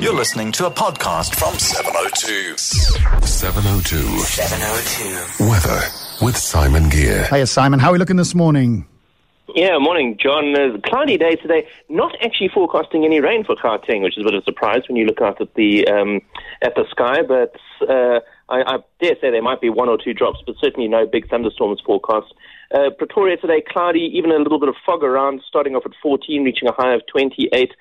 You're listening to a podcast from 702. 702 702. Weather with Simon Gear. Hiya, Simon. How are we looking this morning? Yeah, morning, John. Uh, cloudy day today. Not actually forecasting any rain for Gauteng, which is a bit of a surprise when you look out at the um, at the sky. But uh, I, I dare say there might be one or two drops, but certainly no big thunderstorms forecast. Uh, Pretoria today, cloudy, even a little bit of fog around, starting off at 14, reaching a high of 28.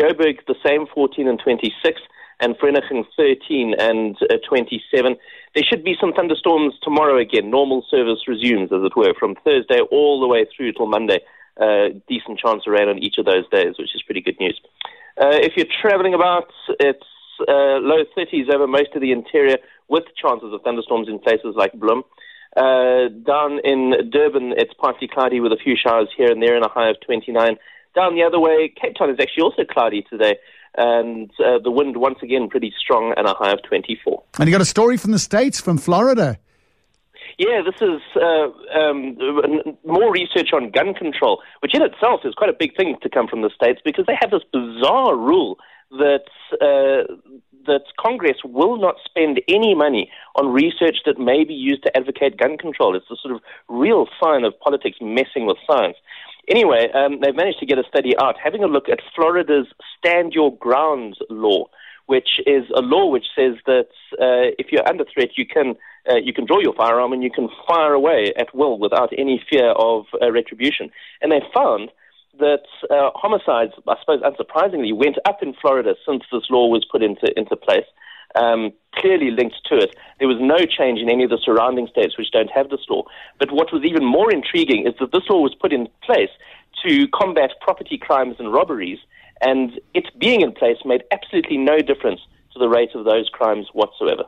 Joburg, the same, 14 and 26 and Vereeniging 13 and uh, 27. There should be some thunderstorms tomorrow again. Normal service resumes, as it were, from Thursday all the way through till Monday. Uh, decent chance of rain on each of those days, which is pretty good news. Uh, if you're traveling about, it's uh, low 30s over most of the interior with chances of thunderstorms in places like Bloem. Uh, down in Durban, it's partly cloudy with a few showers here and there and a high of 29. Down the other way, Cape Town is actually also cloudy today and uh, the wind once again pretty strong and a high of 24. And you got a story from the States, from Florida. Yeah, this is uh, um, more research on gun control, which in itself is quite a big thing to come from the States because they have this bizarre rule that uh, that Congress will not spend any money on research that may be used to advocate gun control. It's a sort of real sign of politics messing with science. Anyway, um, they've managed to get a study out having a look at Florida's Stand Your Ground law, which is a law which says that uh, if you're under threat, you can uh, you can draw your firearm and you can fire away at will without any fear of uh, retribution. And they found that uh, homicides, I suppose unsurprisingly, went up in Florida since this law was put into into place um, clearly linked to it. There was no change in any of the surrounding states which don't have this law. But what was even more intriguing is that this law was put in place to combat property crimes and robberies, and it being in place made absolutely no difference to the rate of those crimes whatsoever.